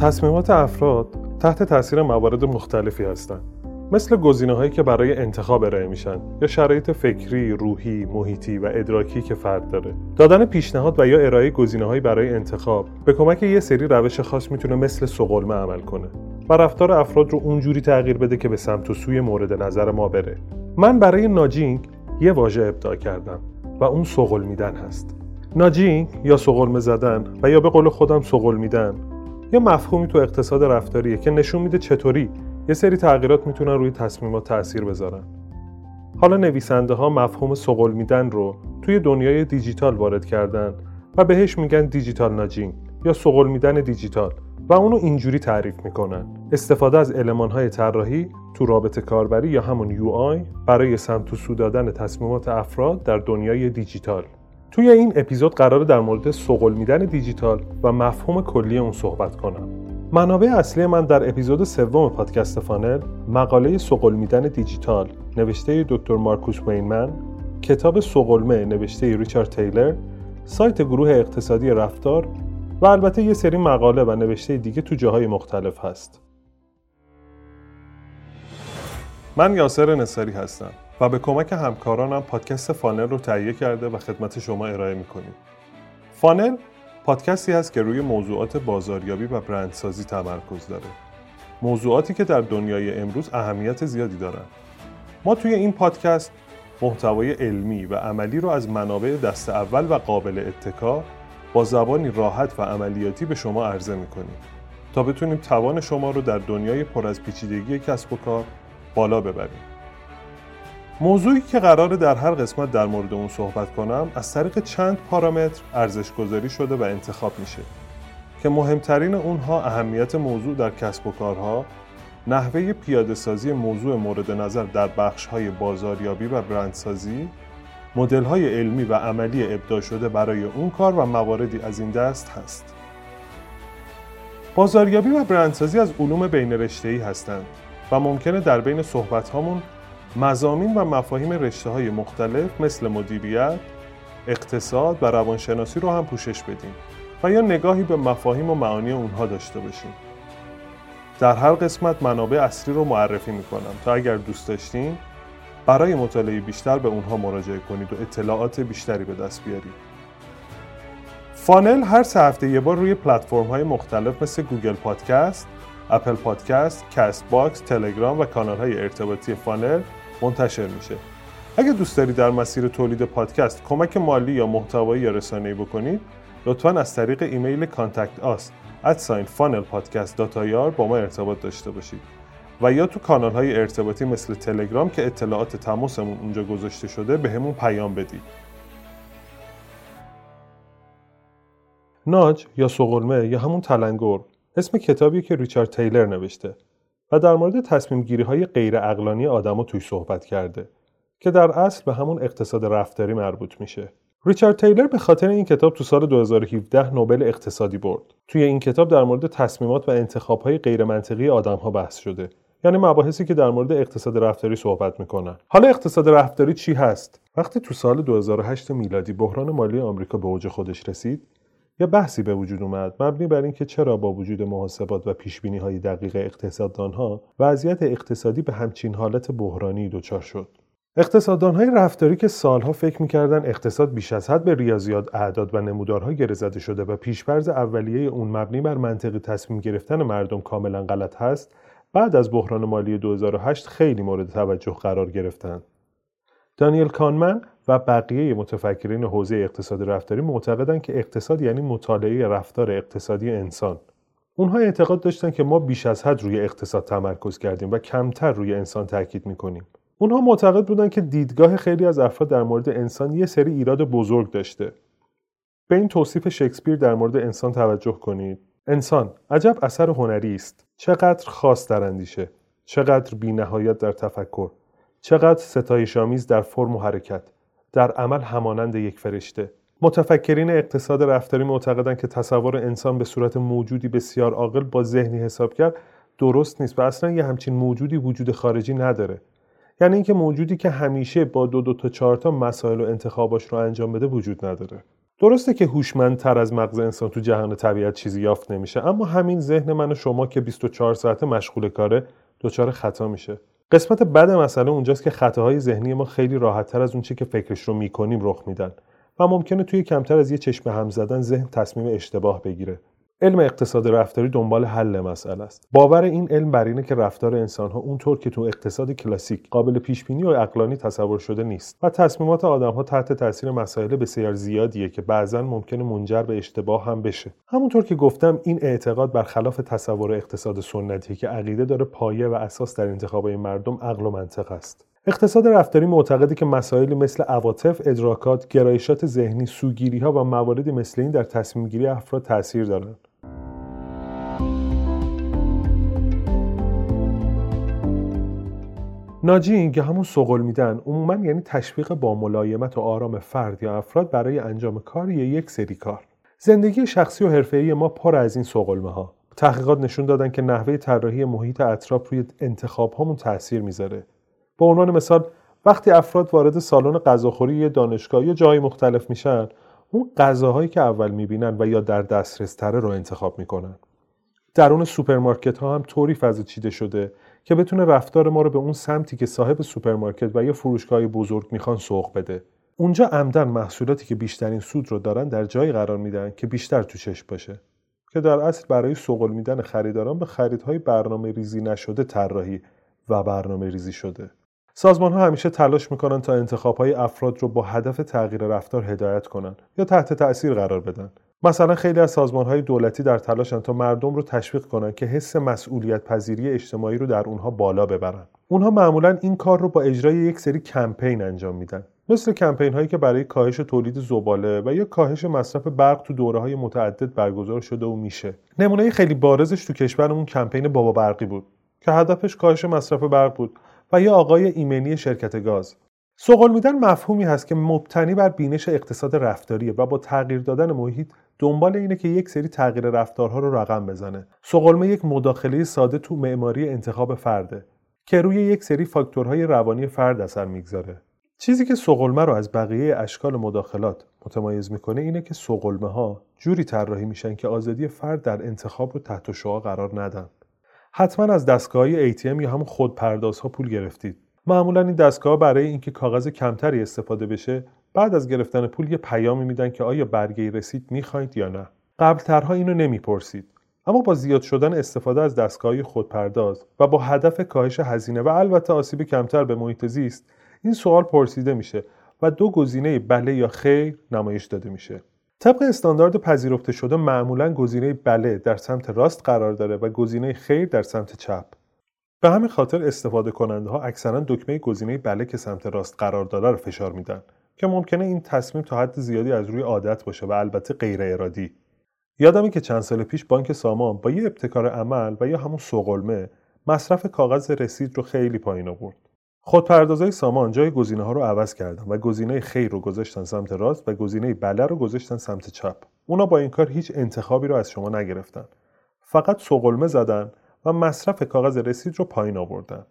تصمیمات افراد تحت تاثیر موارد مختلفی هستند مثل گزینه هایی که برای انتخاب ارائه میشن یا شرایط فکری، روحی، محیطی و ادراکی که فرد داره. دادن پیشنهاد و یا ارائه گزینه هایی برای انتخاب به کمک یه سری روش خاص می‌تونه مثل سقلمه عمل کنه و رفتار افراد رو اونجوری تغییر بده که به سمت و سوی مورد نظر ما بره. من برای ناجینگ یه واژه ابداع کردم و اون سقل میدن هست. ناجینگ یا سقلمه زدن و یا به قول خودم سقل میدن یا مفهومی تو اقتصاد رفتاریه که نشون میده چطوری یه سری تغییرات می‌تونن روی تصمیمات تاثیر بذارن. حالا نویسنده ها مفهوم سقل میدن رو توی دنیای دیجیتال وارد کردن و بهش میگن دیجیتال ناجینگ یا سقل میدن دیجیتال و اونو اینجوری تعریف می‌کنن. استفاده از های طراحی تو رابطه کاربری یا همون UI برای سمت و سو دادن تصمیمات افراد در دنیای دیجیتال. توی این اپیزود قرار در مورد سقل میدن دیجیتال و مفهوم کلی اون صحبت کنم. منابع اصلی من در اپیزود سوم پادکست فانل مقاله سقل میدن دیجیتال نوشته دکتر مارکوس وینمن کتاب سقلمه نوشته ریچارد تیلر سایت گروه اقتصادی رفتار و البته یه سری مقاله و نوشته دیگه تو جاهای مختلف هست. من یاسر نصاری هستم. و به کمک همکارانم پادکست فانل رو تهیه کرده و خدمت شما ارائه می‌کنیم فانل پادکستی هست که روی موضوعات بازاریابی و برندسازی تمرکز داره. موضوعاتی که در دنیای امروز اهمیت زیادی دارن. ما توی این پادکست محتوای علمی و عملی رو از منابع دست اول و قابل اتکا با زبانی راحت و عملیاتی به شما عرضه می‌کنیم تا بتونیم توان شما رو در دنیای پر از پیچیدگی کسب و کار بالا ببریم. موضوعی که قراره در هر قسمت در مورد اون صحبت کنم از طریق چند پارامتر ارزش گذاری شده و انتخاب میشه که مهمترین اونها اهمیت موضوع در کسب و کارها نحوه پیاده سازی موضوع مورد نظر در بخش های بازاریابی و برندسازی مدل های علمی و عملی ابداع شده برای اون کار و مواردی از این دست هست. بازاریابی و برندسازی از علوم بین رشته‌ای هستند و ممکنه در بین صحبت هامون مزامین و مفاهیم رشته های مختلف مثل مدیریت، اقتصاد و روانشناسی رو هم پوشش بدیم و یا نگاهی به مفاهیم و معانی اونها داشته باشیم. در هر قسمت منابع اصلی رو معرفی می‌کنم تا اگر دوست داشتین برای مطالعه بیشتر به اونها مراجعه کنید و اطلاعات بیشتری به دست بیارید. Funnel هر سه هفته یه بار روی پلتفرم های مختلف مثل Google Podcast، Apple Podcast، Castbox، تلگرام و کانال های ارتباطی Funnel منتشر میشه. اگه دوست دارید در مسیر تولید پادکست کمک مالی یا محتوایی یا رسانه‌ای بکنید لطفا از طریق ایمیل contact at sign Funnel Podcast با ما ارتباط داشته باشید. و یا تو کانال های ارتباطی مثل تلگرام که اطلاعات تماسمون اونجا گذاشته شده بهمون پیام بدید ناج یا سقلمه یا همون تلنگر اسم کتابی که ریچارد تیلر نوشته. و در مورد تصمیم گیری های غیر اقلانی آدما توی صحبت کرده که در اصل به همون اقتصاد رفتاری مربوط میشه. ریچارد تیلر به خاطر این کتاب تو سال 2017 نوبل اقتصادی برد. توی این کتاب در مورد تصمیمات و انتخاب های غیر منطقی آدم ها بحث شده. یعنی مباحثی که در مورد اقتصاد رفتاری صحبت می‌کنن. حالا اقتصاد رفتاری چی هست؟ وقتی تو سال 2008 میلادی بحران مالی آمریکا به اوج خودش رسید، یه بحثی به وجود اومد؟ مبنی بر اینکه چرا با وجود محاسبات و پیش های دقیق اقتصاددانها وضعیت اقتصادی به همچین حالت بحرانی دچار شد. های رفتاری که سالها فکر می‌کردن اقتصاد بیش از حد به ریاضیات اعداد و نمودارها گره زده شده و پیشبرز اولیه اون مبنی بر منطقی تصمیم گرفتن مردم کاملا غلط هست بعد از بحران مالی 2008 خیلی مورد توجه قرار گرفتند. دانیل کانمن و بقیه متفکرین حوزه اقتصاد رفتاری معتقدند که اقتصاد یعنی مطالعه رفتار اقتصادی انسان. اونها اعتقاد داشتن که ما بیش از حد روی اقتصاد تمرکز کردیم و کمتر روی انسان تاکید می‌کنیم. اونها معتقد بودن که دیدگاه خیلی از افراد در مورد انسان یه سری ایراد بزرگ داشته. به این توصیف شکسپیر در مورد انسان توجه کنید. انسان عجب اثر هنری است. چقدر خاص در اندیشه. چقدر بینهایت در تفکر. چقدر ستایشآمیز در فرم و حرکت. در عمل همانند یک فرشته. متفکرین اقتصاد رفتاری معتقدند که تصور انسان به صورت موجودی بسیار عاقل با ذهنی حساب کرد درست نیست و اصلا یه همچین موجودی وجود خارجی نداره. یعنی اینکه موجودی که همیشه با دو دو تا چهار تا مسائل و انتخاباش رو انجام بده وجود نداره. درسته که هوشمندتر از مغز انسان تو جهان طبیعت چیزی یافت نمیشه اما همین ذهن من و شما که 24 ساعته مشغول کاره دچار خطا میشه. قسمت بد مسئله اونجاست که خطاهای ذهنی ما خیلی راحتتر از اون چی که فکرش رو می‌کنیم رخ میدن و ممکنه توی کمتر از یه چشم هم زدن ذهن تصمیم اشتباه بگیره. علم اقتصاد رفتاری دنبال حل مسئله است. باور این علم بر اینه که رفتار انسانها اونطور که تو اقتصاد کلاسیک قابل پیش بینی و عقلانی تصور شده نیست و تصمیمات آدمها تحت تاثیر مسائل بسیار زیادیه که بعضا ممکنه منجر به اشتباه هم بشه. همونطور که گفتم این اعتقاد برخلاف تصور اقتصاد سنتی که عقیده داره پایه و اساس در انتخابای مردم عقل و منطق است. اقتصاد رفتاری معتقده که مسائلی مثل عواطف، ادراکات، گرایشات ذهنی، سوگیری ها و مواردی مثل این در تصمیم گیری افراد تاثیر دارند. ناجینگ که همون سقل میدن عموما یعنی تشویق با ملایمت و آرام فرد یا افراد برای انجام کار یا یک سری کار. زندگی شخصی و حرفه‌ای ما پر از این سقلمه ها تحقیقات نشون دادن که نحوه طراحی محیط اطراف روی انتخاب هامون تاثیر می‌ذاره. به عنوان مثال وقتی افراد وارد سالن غذاخوری یه دانشگاه یا جای مختلف میشن اون غذاهایی که اول می‌بینن و یا در دسترس تره رو انتخاب می‌کنن. درون سوپرمارکت ها هم طوری فضا چیده شده که بتونه رفتار ما رو به اون سمتی که صاحب سوپرمارکت و یا فروشگاه بزرگ می‌خوان سوق بده. اونجا عمداً محصولاتی که بیشترین سود رو دارن در جایی قرار میدن که بیشتر تو چشم باشه. که در اصل برای سوق دادن خریداران به خریدهای برنامه ریزی نشده طراحی و برنامه ریزی شده. سازمان ها همیشه تلاش می‌کنن تا انتخاب های افراد رو با هدف تغییر رفتار هدایت کنن یا تحت تأثیر قرار بدن. مثلا خیلی از سازمان های دولتی در تلاشن تا مردم رو تشویق کنن که حس مسئولیت پذیری اجتماعی رو در اونها بالا ببرن. اونها معمولا این کار رو با اجرای یک سری کمپین انجام میدن. مثل کمپین هایی که برای کاهش تولید زباله و یا کاهش مصرف برق تو دوره های متعدد برگزار شده و میشه. نمونه خیلی بارزش تو کشورمون کمپین بابا برقی بود که هدفش کاهش مصرف برق بود و یا آقای ایمنی شرکت گاز. سوقل میدن مفهومی هست که مبتنی بر بینش اقتصاد رفتاریه و با تغییر دادن محیط دنبال اینه که یک سری تغییر رفتارها رو رقم بزنه. سقلمه یک مداخله ساده تو معماری انتخاب فرده که روی یک سری فاکتورهای روانی فرد اثر می‌گذاره. چیزی که سقلمه رو از بقیه اشکال مداخلات متمایز می‌کنه اینه که سقلمه ها جوری طراحی میشن که آزادی فرد در انتخاب رو تحت شعا قرار ندن. حتما از دستگاه ATM یا همون خودپردازها پول گرفتید. معمولا این دستگاه برای اینکه کاغذ کمتری استفاده بشه بعد از گرفتن پول یه پیامی میدن که آیا برگه رسید می‌خواید یا نه. قبلترها اینو نمی‌پرسید. اما با زیاد شدن استفاده از دستگاه خودپرداز و با هدف کاهش هزینه و البته آسیب کمتر به محیط زیست این سوال پرسیده میشه و دو گزینه بله یا خیر نمایش داده میشه. طبق استاندارد پذیرفته شده معمولا گزینه بله در سمت راست قرار داره و گزینه خیر در سمت چپ. به همین خاطر استفاده کننده ها اکثرا دکمه گزینه بله که سمت راست قرار داره رو فشار میدن که ممکنه این تصمیم تا حد زیادی از روی عادت باشه و البته غیر ارادی. یادمه که چند سال پیش بانک سامان با یه ابتکار عمل و یا همون سوقلمه مصرف کاغذ رسید رو خیلی پایین آورد. خودپردازهای سامان جای گزینه ها رو عوض کردن و گزینه خیر رو گذاشتن سمت راست و گزینه بله رو گذاشتن سمت چپ. اونا با این کار هیچ انتخابی رو از شما نگرفتن. فقط سوقلمه زدن و مصرف کاغذ رسید رو پایین آوردن.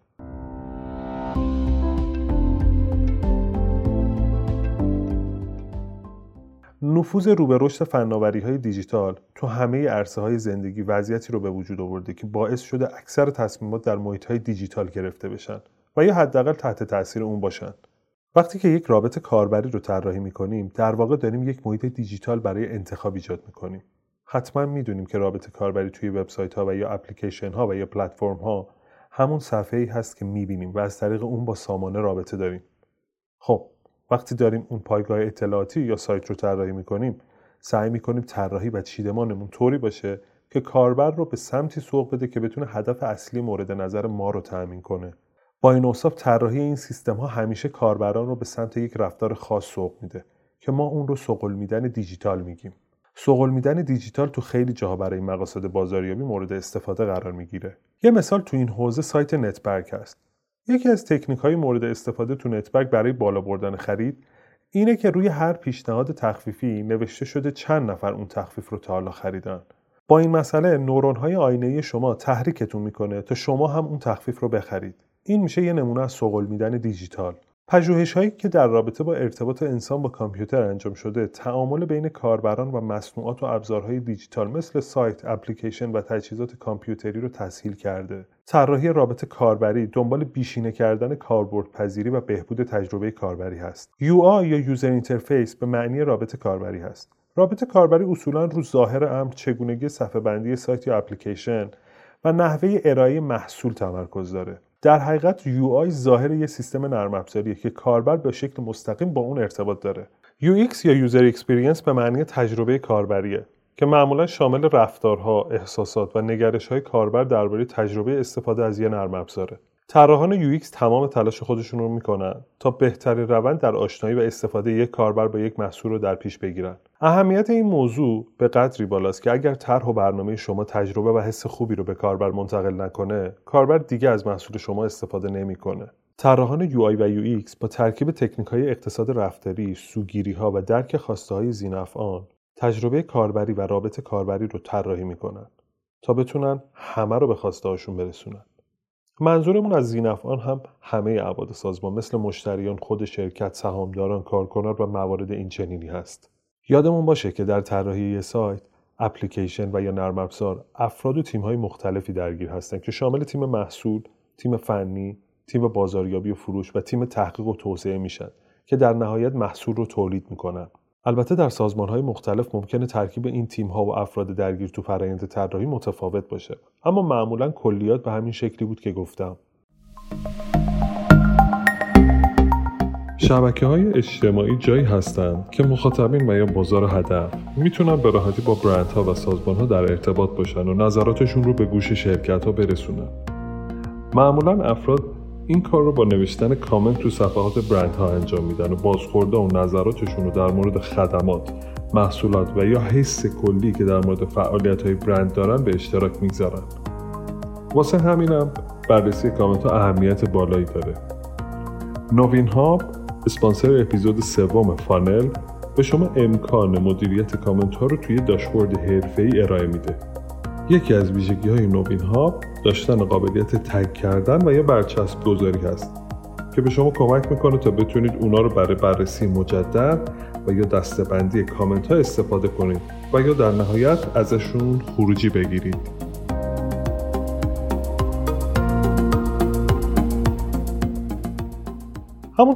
نفوذ رو به رشد فناوری دیجیتال تو همه عرصه های زندگی وضعیتی رو به وجود آورده که باعث شده اکثر تصمیمات در محیط های دیجیتال گرفته بشن و یا حداقل تحت تاثیر اون باشن. وقتی که یک رابط کاربری رو طراحی می‌کنیم در واقع داریم یک محیط دیجیتال برای انتخاب ایجاد می‌کنیم. حتما می‌دونیم که رابط کاربری توی وبسایت ها و یا اپلیکیشن ها و یا پلتفرم ها همون صفحه ای هست که می‌بینیم و از طریق اون با سامانه رابطه داریم. خب وقتی داریم اون پایگاه اطلاعاتی یا سایت رو طراحی می‌کنیم سعی می‌کنیم طراحی و چیدمانمون طوری باشه که کاربر رو به سمتی سوق بده که بتونه هدف اصلی مورد نظر ما رو تأمین کنه. با این اوصاف طراحی این سیستم ها همیشه کاربران رو به سمت یک رفتار خاص سوق میده که ما اون رو سقل میدن دیجیتال میگیم. سقل میدن دیجیتال تو خیلی جاها برای مقاصد بازاریابی مورد استفاده قرار می‌گیره. یه مثال تو این حوزه سایت نتبرگ هست. یکی از تکنیک های مورد استفاده تو نت‌برگ برای بالا بردن خرید اینه که روی هر پیشنهاد تخفیفی نوشته شده چند نفر اون تخفیف رو تا حالا خریدن. با این مسئله نورون های آینه شما تحریکتون می‌کنه تا شما هم اون تخفیف رو بخرید. این میشه یه نمونه از سقلمه‌ی دیجیتال. پژوهش هایی که در رابطه با ارتباط انسان با کامپیوتر انجام شده تعامل بین کاربران و مصنوعات و ابزارهای دیجیتال مثل سایت، اپلیکیشن و تجهیزات کامپیوتری رو تسهیل کرده. طراحی رابط کاربری دنبال بیشینه کردن کاربرد پذیری و بهبود تجربه کاربری هست. UI یا user interface به معنی رابط کاربری هست. رابط کاربری اصولا رو ظاهر امر چگونگی صفحه بندی سایت یا اپلیکیشن و نحوه ارائه محصول تمرکز داره. در حقیقت UI ظاهر یه سیستم نرم افزاریه که کاربر به شکل مستقیم با اون ارتباط داره. UX یا User Experience به معنی تجربه کاربریه که معمولا شامل رفتارها، احساسات و نگرش های کاربر درباره تجربه استفاده از یه نرم افزاره. طراحان UX تمام تلاش خودشون رو می‌کنن تا بهترین روند در آشنایی و استفاده یک کاربر با یک محصول رو در پیش بگیرن. اهمیت این موضوع به قدری بالاست که اگر طرح و برنامه شما تجربه و حس خوبی رو به کاربر منتقل نکنه، کاربر دیگه از محصول شما استفاده نمی‌کنه. طراحان UI و UX با ترکیب تکنیک های اقتصاد رفتاری، سوگیری ها و درک خواسته های زینفعان، تجربه کاربری و رابط کاربری رو طراحی می‌کنن تا بتونن همه رو به خواسته هاشون برسونن. منظورمون از زینفعان هم همه ابعاد سازمان مثل مشتریان خود شرکت سهامداران کارکنان و موارد این چنینی هست یادمون باشه که در طراحی سایت اپلیکیشن و یا نرم افزار افراد و تیم‌های مختلفی درگیر هستند که شامل تیم محصول، تیم فنی، تیم بازاریابی و فروش و تیم تحقیق و توسعه میشن که در نهایت محصول رو تولید می‌کنن. البته در سازمان های مختلف ممکنه ترکیب این تیم ها و افراد درگیر تو فرایند طراحی متفاوت باشه. اما معمولا کلیات به همین شکلی بود که گفتم. شبکه های اجتماعی جایی هستند که مخاطبین و یا بازار هدف می‌تونن به راحتی با برندها و سازمان ها در ارتباط باشن و نظراتشون رو به گوش شرکت ها برسونن. معمولا افراد این کار رو با نوشتن کامنت تو صفحات برند ها انجام میدن و بازخورد و نظراتشون رو در مورد خدمات محصولات و یا حس کلی که در مورد فعالیت های برند دارن به اشتراک می‌گذارن. واسه همینم بررسی کامنت ها اهمیت بالایی داره. نوین هاب اسپانسر اپیزود سوم فانل به شما امکان مدیریت کامنت ها رو توی داشبورد حرفه‌ای ارائه میده. یکی از ویژگی های نوین ها داشتن قابلیت تگ کردن و یا برچسب گذاری هست که به شما کمک می‌کنه تا بتونید اونا رو برای بررسی مجدد و یا دستبندی کامنت ها استفاده کنید و یا در نهایت ازشون خروجی بگیرید.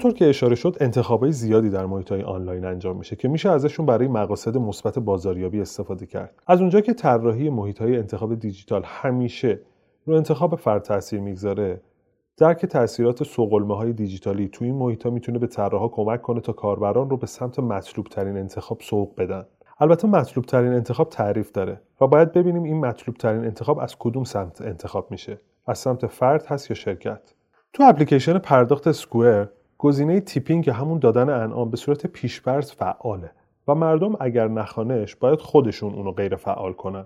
همونطور که اشاره شد انتخابای زیادی در محیط های آنلاین انجام میشه که میشه ازشون برای مقاصد مثبت بازاریابی استفاده کرد. از اونجا که طراحی محیط های انتخاب دیجیتال همیشه رو انتخاب فرد تاثیر می‌گذاره درک تاثیرات سوقلمه های دیجیتالی توی این محیط ها می‌تونه به طراحها کمک کنه تا کاربران رو به سمت مطلوب ترین انتخاب سوق بدن. البته مطلوب ترین انتخاب تعریف داره و باید ببینیم این مطلوب ترین انتخاب از کدوم سمت انتخاب میشه از سمت فرد هست یا شرکت. تو اپلیکیشن پرداخت سکوئر گزینه تیپینگ همون دادن انعام به صورت پیشبرز فعاله و مردم اگر نخوانش باید خودشون اونو غیر فعال کنن.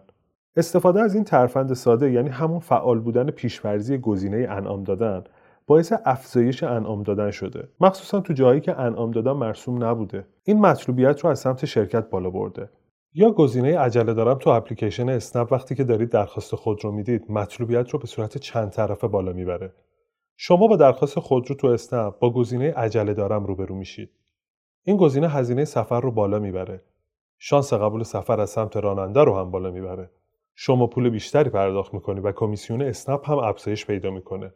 استفاده از این ترفند ساده یعنی همون فعال بودن پیشورزی گزینه انعام دادن باعث افزایش انعام دادن شده. مخصوصا تو جایی که انعام دادن مرسوم نبوده. این مطلوبیت رو از سمت شرکت بالا برده. یا گزینه عجله دارم تو اپلیکیشن اسنپ وقتی که دارید درخواست خود رو می‌دید مطلوبیت رو به صورت چند طرفه بالا می‌بره. شما با درخواست خودرو تو اسنپ با گزینه عجله دارم روبرو میشید. این گزینه هزینه سفر رو بالا می‌بره. شانس قبول سفر از سمت راننده رو هم بالا می‌بره. شما پول بیشتری پرداخت می‌کنی و کمیسیون اسنپ هم افزایش پیدا می‌کنه.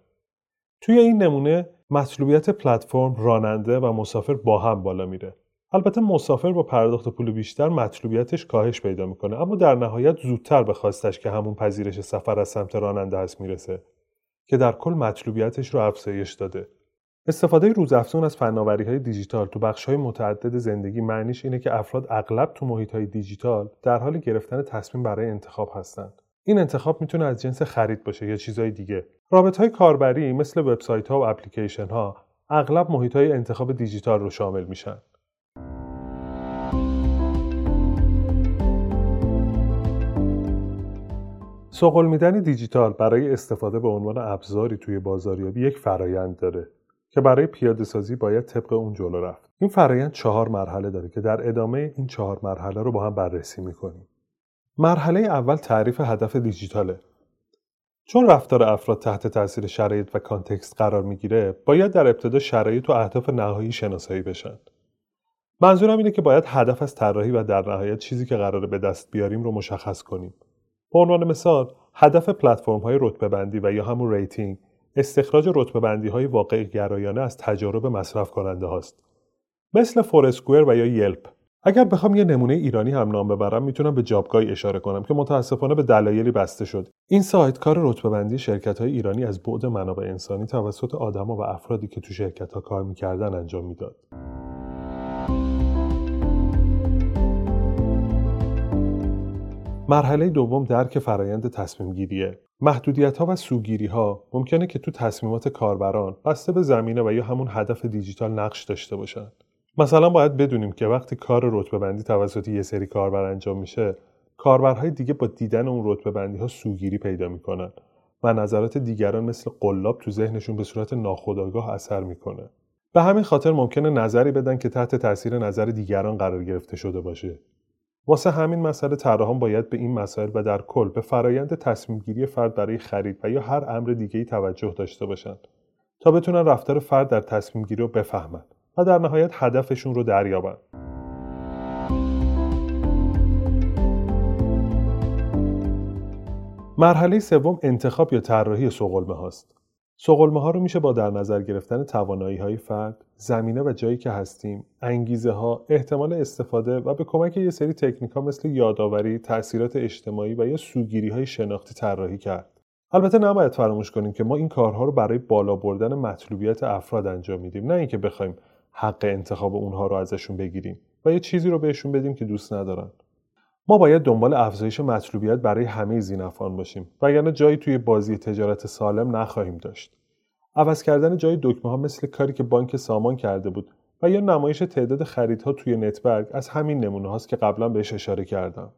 توی این نمونه مطلوبیت پلتفرم، راننده و مسافر با هم بالا میره. البته مسافر با پرداخت پول بیشتر مطلوبیتش کاهش پیدا می‌کنه اما در نهایت زودتر به خواستش که همون پذیرش سفر از سمت راننده هست می‌رسه که در کل مطلوبیتش رو افزایش داده. استفاده روزافزون از فناوری های دیجیتال تو بخش های متعدد زندگی معنیش اینه که افراد اغلب تو محیط های دیجیتال در حال گرفتن تصمیم برای انتخاب هستند. این انتخاب می‌تونه از جنس خرید باشه یا چیزهای دیگه. رابط های کاربری مثل وبسایت ها و اپلیکیشن ها اغلب محیط های انتخاب دیجیتال رو شامل میشن. سوقل میدن دیجیتال برای استفاده به عنوان ابزاری توی بازاریابی یک فرایند داره که برای پیاده سازی باید طبق اون جلو رفت. این فرایند چهار مرحله داره که در ادامه این چهار مرحله رو با هم بررسی می‌کنیم. مرحله اول تعریف هدف دیجیتاله. چون رفتار افراد تحت تاثیر شرایط و context قرار می‌گیره باید در ابتدا شرایط و اهداف نهایی شناسایی بشن منظورم اینه که باید هدف از طراحی و در نهایت چیزی که قراره به دست بیاریم رو مشخص کنیم به عنوان مثال هدف پلتفرم های رتبه بندی و یا همون rating استخراج رتبه بندی های واقع گرایانه از تجارب مصرف کننده هاست. مثل Foursquare و یا Yelp. اگر بخوام یه نمونه ایرانی هم نام ببرم می‌تونم به جابگای اشاره کنم که متاسفانه به دلایلی بسته شد. این سایت کار رتبه بندی شرکت های ایرانی از بعد منابع انسانی توسط آدما و افرادی که تو شرکت ها کار می‌کردن انجام می‌داد. مرحله دوم درک فرایند تصمیم گیریه. محدودیت ها و سوگیری ها ممکنه که تو تصمیمات کاربران بسته به زمینه و یا همون هدف دیجیتال نقش داشته باشن. مثلا باید بدونیم که وقتی کار رتبه بندی توسط یه سری کاربر انجام میشه کاربرهای دیگه با دیدن اون رتبه بندی ها سوگیری پیدا می‌کنن و نظرات دیگران مثل قلاب تو ذهنشون به صورت ناخودآگاه اثر می‌کنه. به همین خاطر ممکنه نظری بدن که تحت تاثیر نظر دیگران قرار گرفته شده باشه واسه همین مسئله طراحان باید به این مسائل و در کل به فرایند تصمیم گیری فرد برای خرید و یا هر امر دیگه توجه داشته باشند تا بتونن رفتار فرد در تصمیم گیری رو بفهمن و در نهایت هدفشون رو دریابن. مرحله سوم انتخاب یا طراحی سوقلمه هاست. سوقلمه ها رو میشه با در نظر گرفتن توانایی های فرد، زمینه و جایی که هستیم، انگیزه ها، احتمال استفاده و به کمک یه سری تکنیک ها مثل یادآوری، تاثیرات اجتماعی و یا سوگیری های شناختی طراحی کرد. البته نباید فراموش کنیم که ما این کارها رو برای بالا بردن مطلوبیت افراد انجام میدیم نه اینکه بخوایم حق انتخاب اونها رو ازشون بگیریم و یه چیزی رو بهشون بدیم که دوست ندارن. ما باید دنبال افزایش مطلوبیت برای همه زینفان باشیم وگرنه جایی توی بازی تجارت سالم نخواهیم داشت عوض کردن جای دکمه ها مثل کاری که بانک سامان کرده بود و یا نمایش تعداد خریدها توی نتبرگ از همین نمونه هاست که قبلا بهش اشاره کردم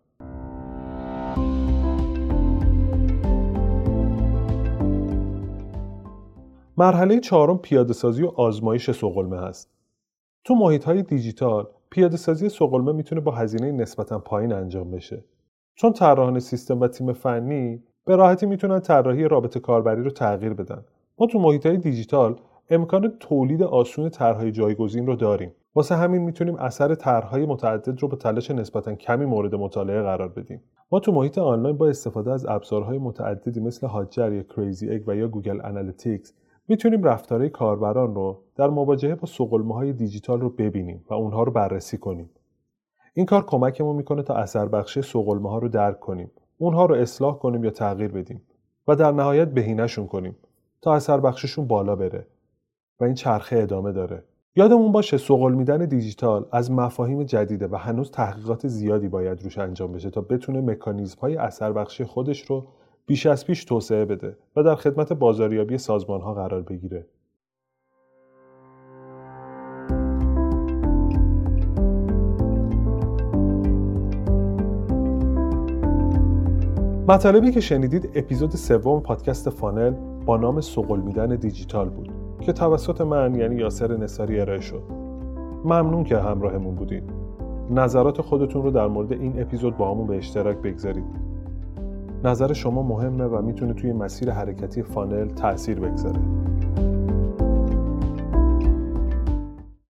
مرحله چهارم پیاده سازی و آزمایش سقلمه هست. تو محیط های دیجیتال پیاده سازی سقلمه می‌تونه با هزینه نسبتا پایین انجام بشه. چون طراحان سیستم و تیم فنی به راحتی می‌تونن طراحی رابط کاربری رو تغییر بدن. ما تو محیط های دیجیتال امکان تولید آسون طرحهای جایگزین رو داریم. واسه همین می‌تونیم اثر طرحهای متعدد رو با تلاش نسبتا کمی مورد مطالعه قرار بدیم. ما تو محیط آنلاین با استفاده از ابزارهای متعددی مثل Hotjar یا Crazy Egg و یا Google Analytics می‌تونیم رفتارهای کاربران رو در مواجهه با سقلمه های دیجیتال رو ببینیم و اونها رو بررسی کنیم. این کار کمکمون می‌کنه تا اثر بخشی سقلمه ها رو درک کنیم، اونها رو اصلاح کنیم یا تغییر بدیم و در نهایت بهینهشون کنیم تا اثر بخششون بالا بره و این چرخه ادامه داره. یادمون باشه سقل میدن دیجیتال از مفاهیم جدیده و هنوز تحقیقات زیادی باید روش انجام بشه تا بتونه مکانیزم های اثر بخشی خودش رو بیش از پیش توسعه بده و در خدمت بازاریابی سازمان ها قرار بگیره. مطالبی که شنیدید اپیزود سوم پادکست فانل با نام سقل میدن دیجیتال بود که توسط من یعنی یاسر نصاری ارائه شد. ممنون که همراهمون بودید. نظرات خودتون رو در مورد این اپیزود با همون به اشتراک بگذارید. نظر شما مهمه و می‌تونه توی مسیر حرکتی فانل تاثیر بگذاره.